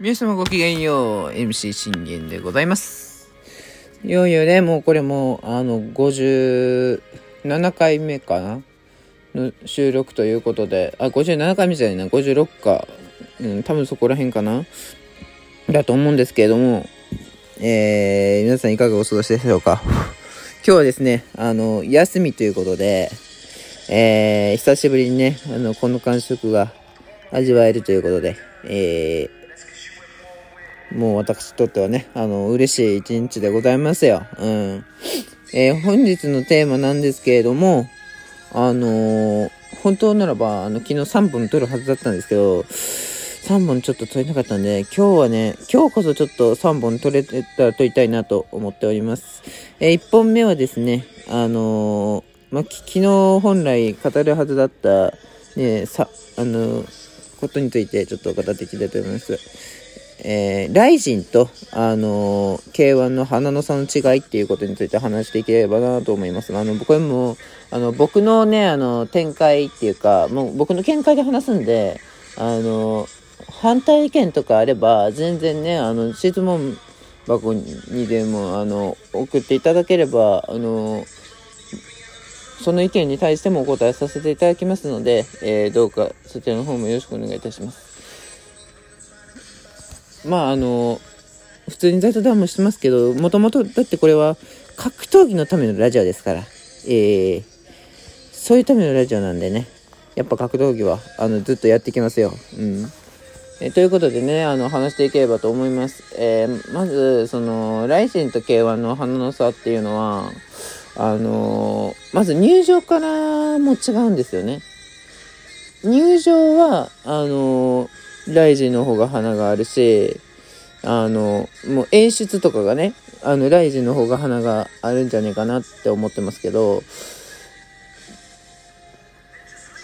皆様ごきげんよう、MC 信玄でございます。いよいよね、もうこれもう、あの、57回目かな？の収録ということで、あ、57回目じゃないな、56か。うん、多分そこら辺かな？だと思うんですけれども、えー、皆さんいかがお過ごしでしょうか？今日はですね、あの、休みということで、えー、久しぶりにね、あの、この感触が味わえるということで、えー、もう私にとってはね、あの、嬉しい一日でございますよ。うん。えー、本日のテーマなんですけれども、あのー本当ならば、あの、昨日3本撮るはずだったんですけど、3本ちょっと撮れなかったんで、今日はね、今日こそちょっと3本撮れたら撮りたいなと思っております。え1本目はですね、あのーまあ、昨日本来語るはずだった、ね、さ、あのことについてちょっと語っていきたいと思います。えー、ライジンと、あのー、K1 の花の差の違いっていうことについて話していければなと思います。あの、僕も、あの、僕のね、あの、展開っていうか、もう僕の見解で話すんで、あの、反対意見とかあれば、全然ね、あの、質問箱にでも、あの、送っていただければ、あの、その意見に対してもお答えさせていただきますので、えどうかそちらの方もよろしくお願いいたします。まあ、あの、普通にザイトダウンもしてますけど、もともと、だってこれは格闘技のためのラジオですから、えー、そういうためのラジオなんでね、やっぱ格闘技は、あの、ずっとやっていきますよ。うん。えということでね、あの、話していければと思います。えーまず、その、ライジンと K1 の花の差っていうのは、あのーまず入場からも違うんですよね。入場は、あのーライジンの方が花があるし、あのもう演出とかがね、あの、ライジンの方が花があるんじゃねえかなって思ってますけど、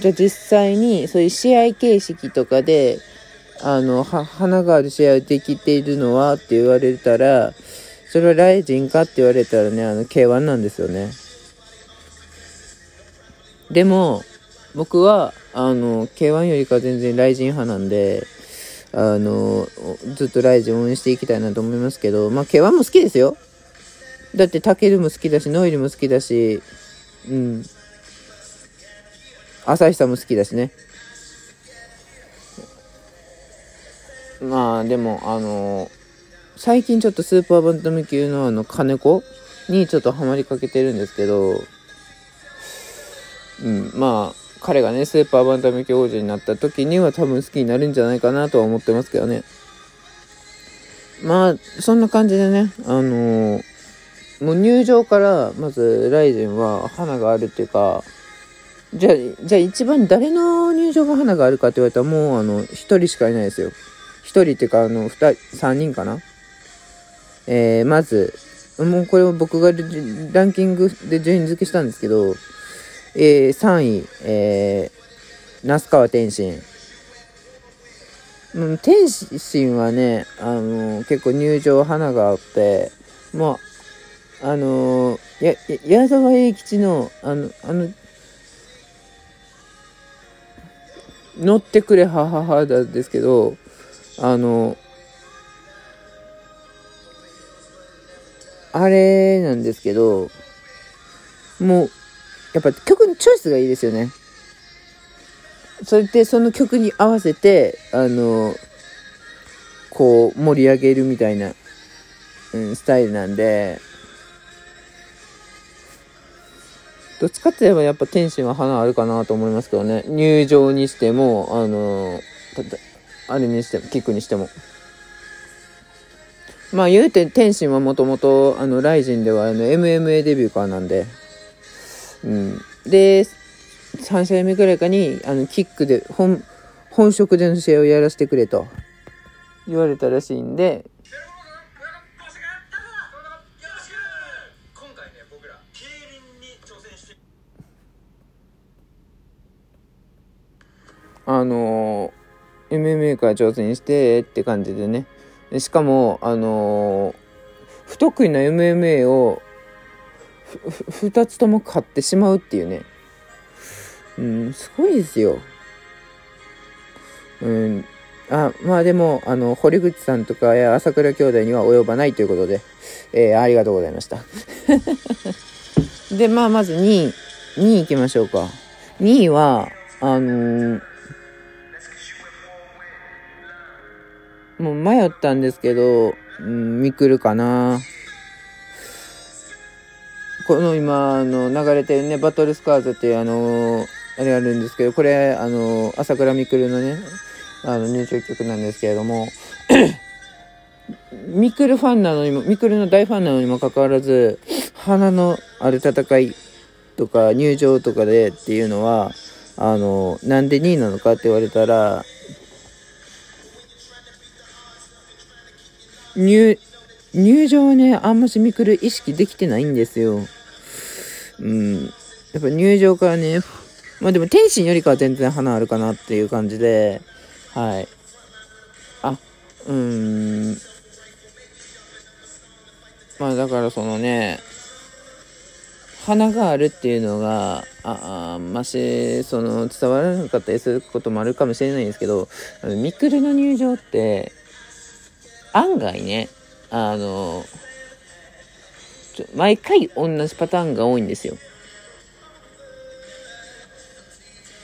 じゃあ実際にそういう試合形式とかで、あの、は、花がある試合できているのはって言われたら、それはライジンかって言われたらね、あの、K1 なんですよね。でも、僕は、あの、K1 よりか全然ライジン派なんで、あの、ずっとライジン応援していきたいなと思いますけど、まあ、K1 も好きですよ。だって、タケルも好きだし、ノイルも好きだし、うん。朝日さんも好きだしね。まあ、でも、あの、最近ちょっとスーパーバンタム級のあの、金子にちょっとハマりかけてるんですけど、うん、まあ、彼がね、スーパーバンタム級王者になった時には多分好きになるんじゃないかなとは思ってますけどね。まあ、そんな感じでね、あのーもう入場から、まず、ライジンは花があるっていうか、じゃあ、じゃあ一番誰の入場が花があるかって言われたらもう、あの、一人しかいないですよ。一人っていうか、あの、二人、三人かなえー、まず、もうこれは僕がランキングで順位付けしたんですけど、えー、3位、えー、那須川天心。うん、天心はね、あの結構入場花があって、まあ、あのや、や矢沢永吉の、あの、あの、乗ってくれはははだですけど、あの、あれなんですけど、もう、やっぱ曲のチョイスがいいですよね。それでその曲に合わせて、あの、こう盛り上げるみたいな、うん、スタイルなんで、どっちかって言えばやっぱ天心は花あるかなと思いますけどね。入場にしても、あの、あれにしても、キックにしても。まあ言うて天心はもともと、あの、ライジンではあの MMA デビューからなんで、うん。で、3試合目ぐらいかに、あの、キックで、本、本職での試合をやらせてくれと言われたらしいんで、今回ね僕ら競輪に挑戦してあのー MMA から挑戦してって感じでね。でしかも、あのー不得意な MMA をふふ二つとも買ってしまうっていうね。うん、すごいですよ。うん。あまあでも、あの、堀口さんとかや朝倉兄弟には及ばないということで、えー、ありがとうございました。で、まあまず2位、2位行きましょうか。2位は、あのー、もう迷ったんですけど、うん、ミクルかな。この今、あの、流れてるね、バトルスカーズっていうあのー、あれあるんですけど、これ、あのー、朝倉未来のね、あの、入場曲なんですけれども、ミクルファンなのにも、ミクルの大ファンなのにもかかわらず、花のある戦いとか入場とかでっていうのは、あの、なんで2位なのかって言われたら、入、入場はね、あんましミクル意識できてないんですよ。うん。やっぱ入場からね、まあでも天心よりかは全然花あるかなっていう感じで、はい。あ、うーん。まあだからそのね、花があるっていうのが、ああまし、その、伝わらなかったりすることもあるかもしれないんですけど、ミクルの入場って、案外ね、あの、毎回同じパターンが多いんですよ。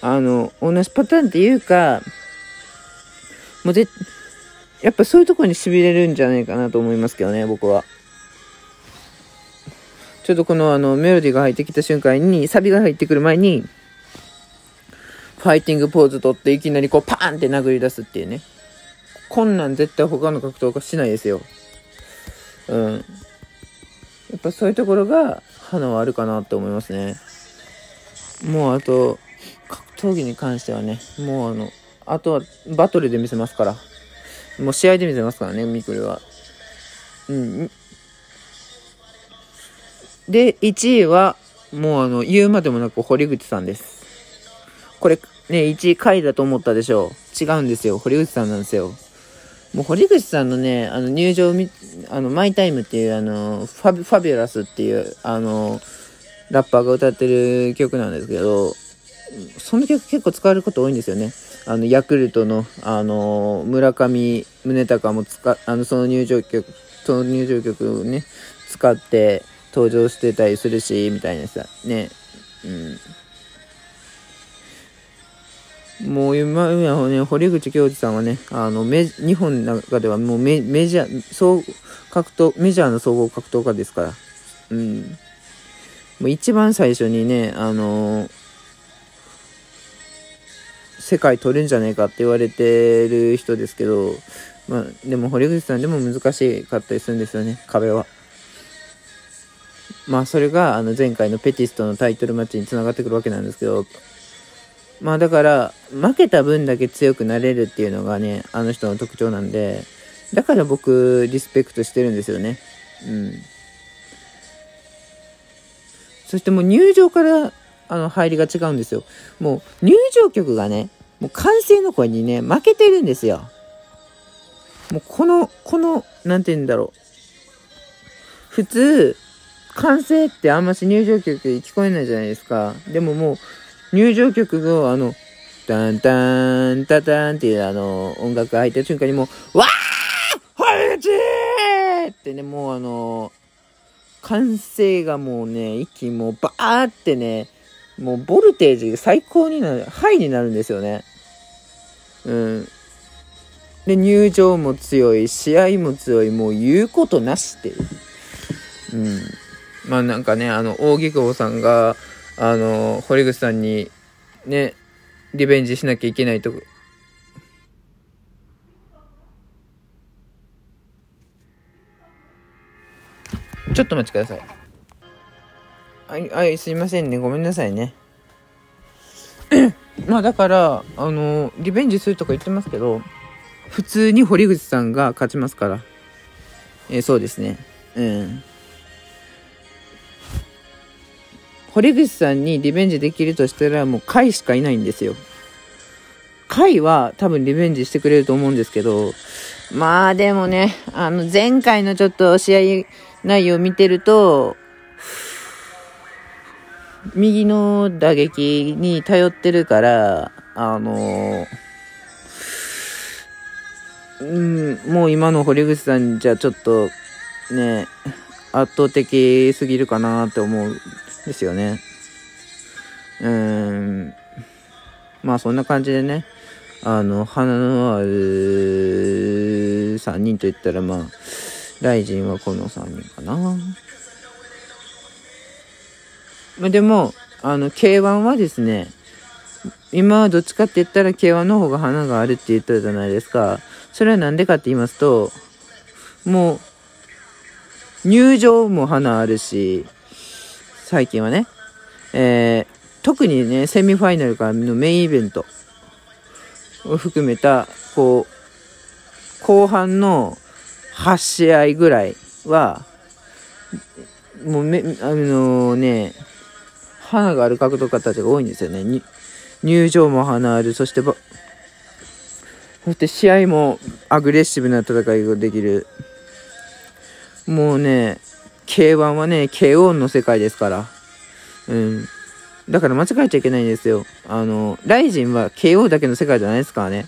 あの、同じパターンっていうか、もうぜ、やっぱそういうとこに痺れるんじゃないかなと思いますけどね、僕は。ちょっとこのあのメロディーが入ってきた瞬間に、サビが入ってくる前に、ファイティングポーズ取っていきなりこうパーンって殴り出すっていうね。こんなん絶対他の格闘家しないですよ。うん。やっぱそういうところが花はあるかなって思いますね。もうあと、格闘技に関してはね、もうあの、あとはバトルで見せますから。もう試合で見せますからね、ミクルは。うん。で、1位は、もうあの、言うまでもなく堀口さんです。これ、ね、1位回だと思ったでしょう。違うんですよ。堀口さんなんですよ。もう堀口さんのね、あの入場み、あの、マイタイムっていう、あの、ファビファビュラスっていう、あの、ラッパーが歌ってる曲なんですけど、その曲結構使われること多いんですよね。あの、ヤクルトの、あの、村上宗隆も使、あの、その入場曲、その入場曲をね、使って登場してたりするし、みたいなさ、ね、うん。もう今、今ね、堀口教授さんはね、あの、メ、日本の中ではもうメメジャー、総格闘、メジャーの総合格闘家ですから。うん。もう一番最初にね、あのー、世界取るんじゃないかって言われてる人ですけど、まあ、でも堀口さんでも難しかったりするんですよね、壁は。まあ、それが、あの、前回のペティストのタイトルマッチにつながってくるわけなんですけど、まあだから、負けた分だけ強くなれるっていうのがね、あの人の特徴なんで、だから僕、リスペクトしてるんですよね。うん。そしてもう入場から、あの、入りが違うんですよ。もう、入場曲がね、もう歓声の声にね、負けてるんですよ。もうこの、この、なんて言うんだろう。普通、歓声ってあんまし入場曲聞こえないじゃないですか。でももう、入場曲が、あの、タンタン、タタンっていうあの、音楽が入った瞬間にもう、わー堀口ってね、もうあの、歓声がもうね、一気にもうバーってね、もうボルテージが最高になる、ハイになるんですよね。うん。で、入場も強い、試合も強い、もう言うことなしっていう。うん。まあなんかね、あの、大木久保さんが、あの、堀口さんに、ね、リベンジしなきゃいけないと。ちょっと待ちください。はい、はい、すいませんね。ごめんなさいね。まあだから、あの、リベンジするとか言ってますけど、普通に堀口さんが勝ちますから。えー、そうですね。うん。堀口さんにリベンジできるとしたらもう甲斐しかいないんですよ。甲斐は多分リベンジしてくれると思うんですけど、まあでもね、あの前回のちょっと試合内容を見てると、右の打撃に頼ってるから、あのうん、もう今の堀口さんじゃちょっとね、圧倒的すぎるかなって思うですよね。うーん。まあそんな感じでね、あの、花のある3人といったらまあ、ライジンはこの3人かな。まあでも、あの、K1 はですね、今はどっちかって言ったら K1 の方が花があるって言ったじゃないですか。それはなんでかって言いますと、もう、入場も花あるし、最近はね、えー、特にね、セミファイナルからのメインイベントを含めた、こう、後半の8試合ぐらいは、もうめ、あのね、花がある格闘家たちが多いんですよね。入場も花ある、そしてば、そして試合もアグレッシブな戦いができる。もうね、K1 はね、KO の世界ですから。うん。だから間違えちゃいけないんですよ。あの、ライジンは KO だけの世界じゃないですからね。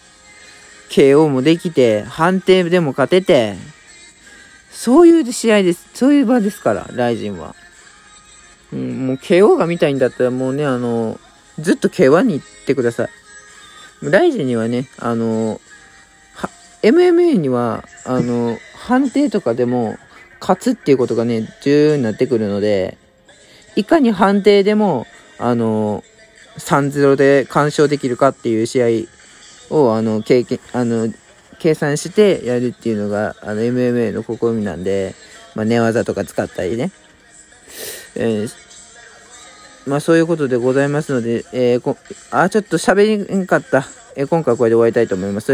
KO もできて、判定でも勝てて、そういう試合です。そういう場ですから、ライジンは。うん、もう KO が見たいんだったらもうね、あの、ずっと K1 に行ってください。ライジンにはね、あの、MMA には、あの、判定とかでも勝つっていうことがね、重要になってくるので、いかに判定でも、あの、3-0で完勝できるかっていう試合を、あの、経験、あの、計算してやるっていうのが、あの、MMA の試みなんで、まあ、寝技とか使ったりね。えーまあそういうことでございますので、えーこあ、ちょっと喋りんかった。えー今回はこれで終わりたいと思います。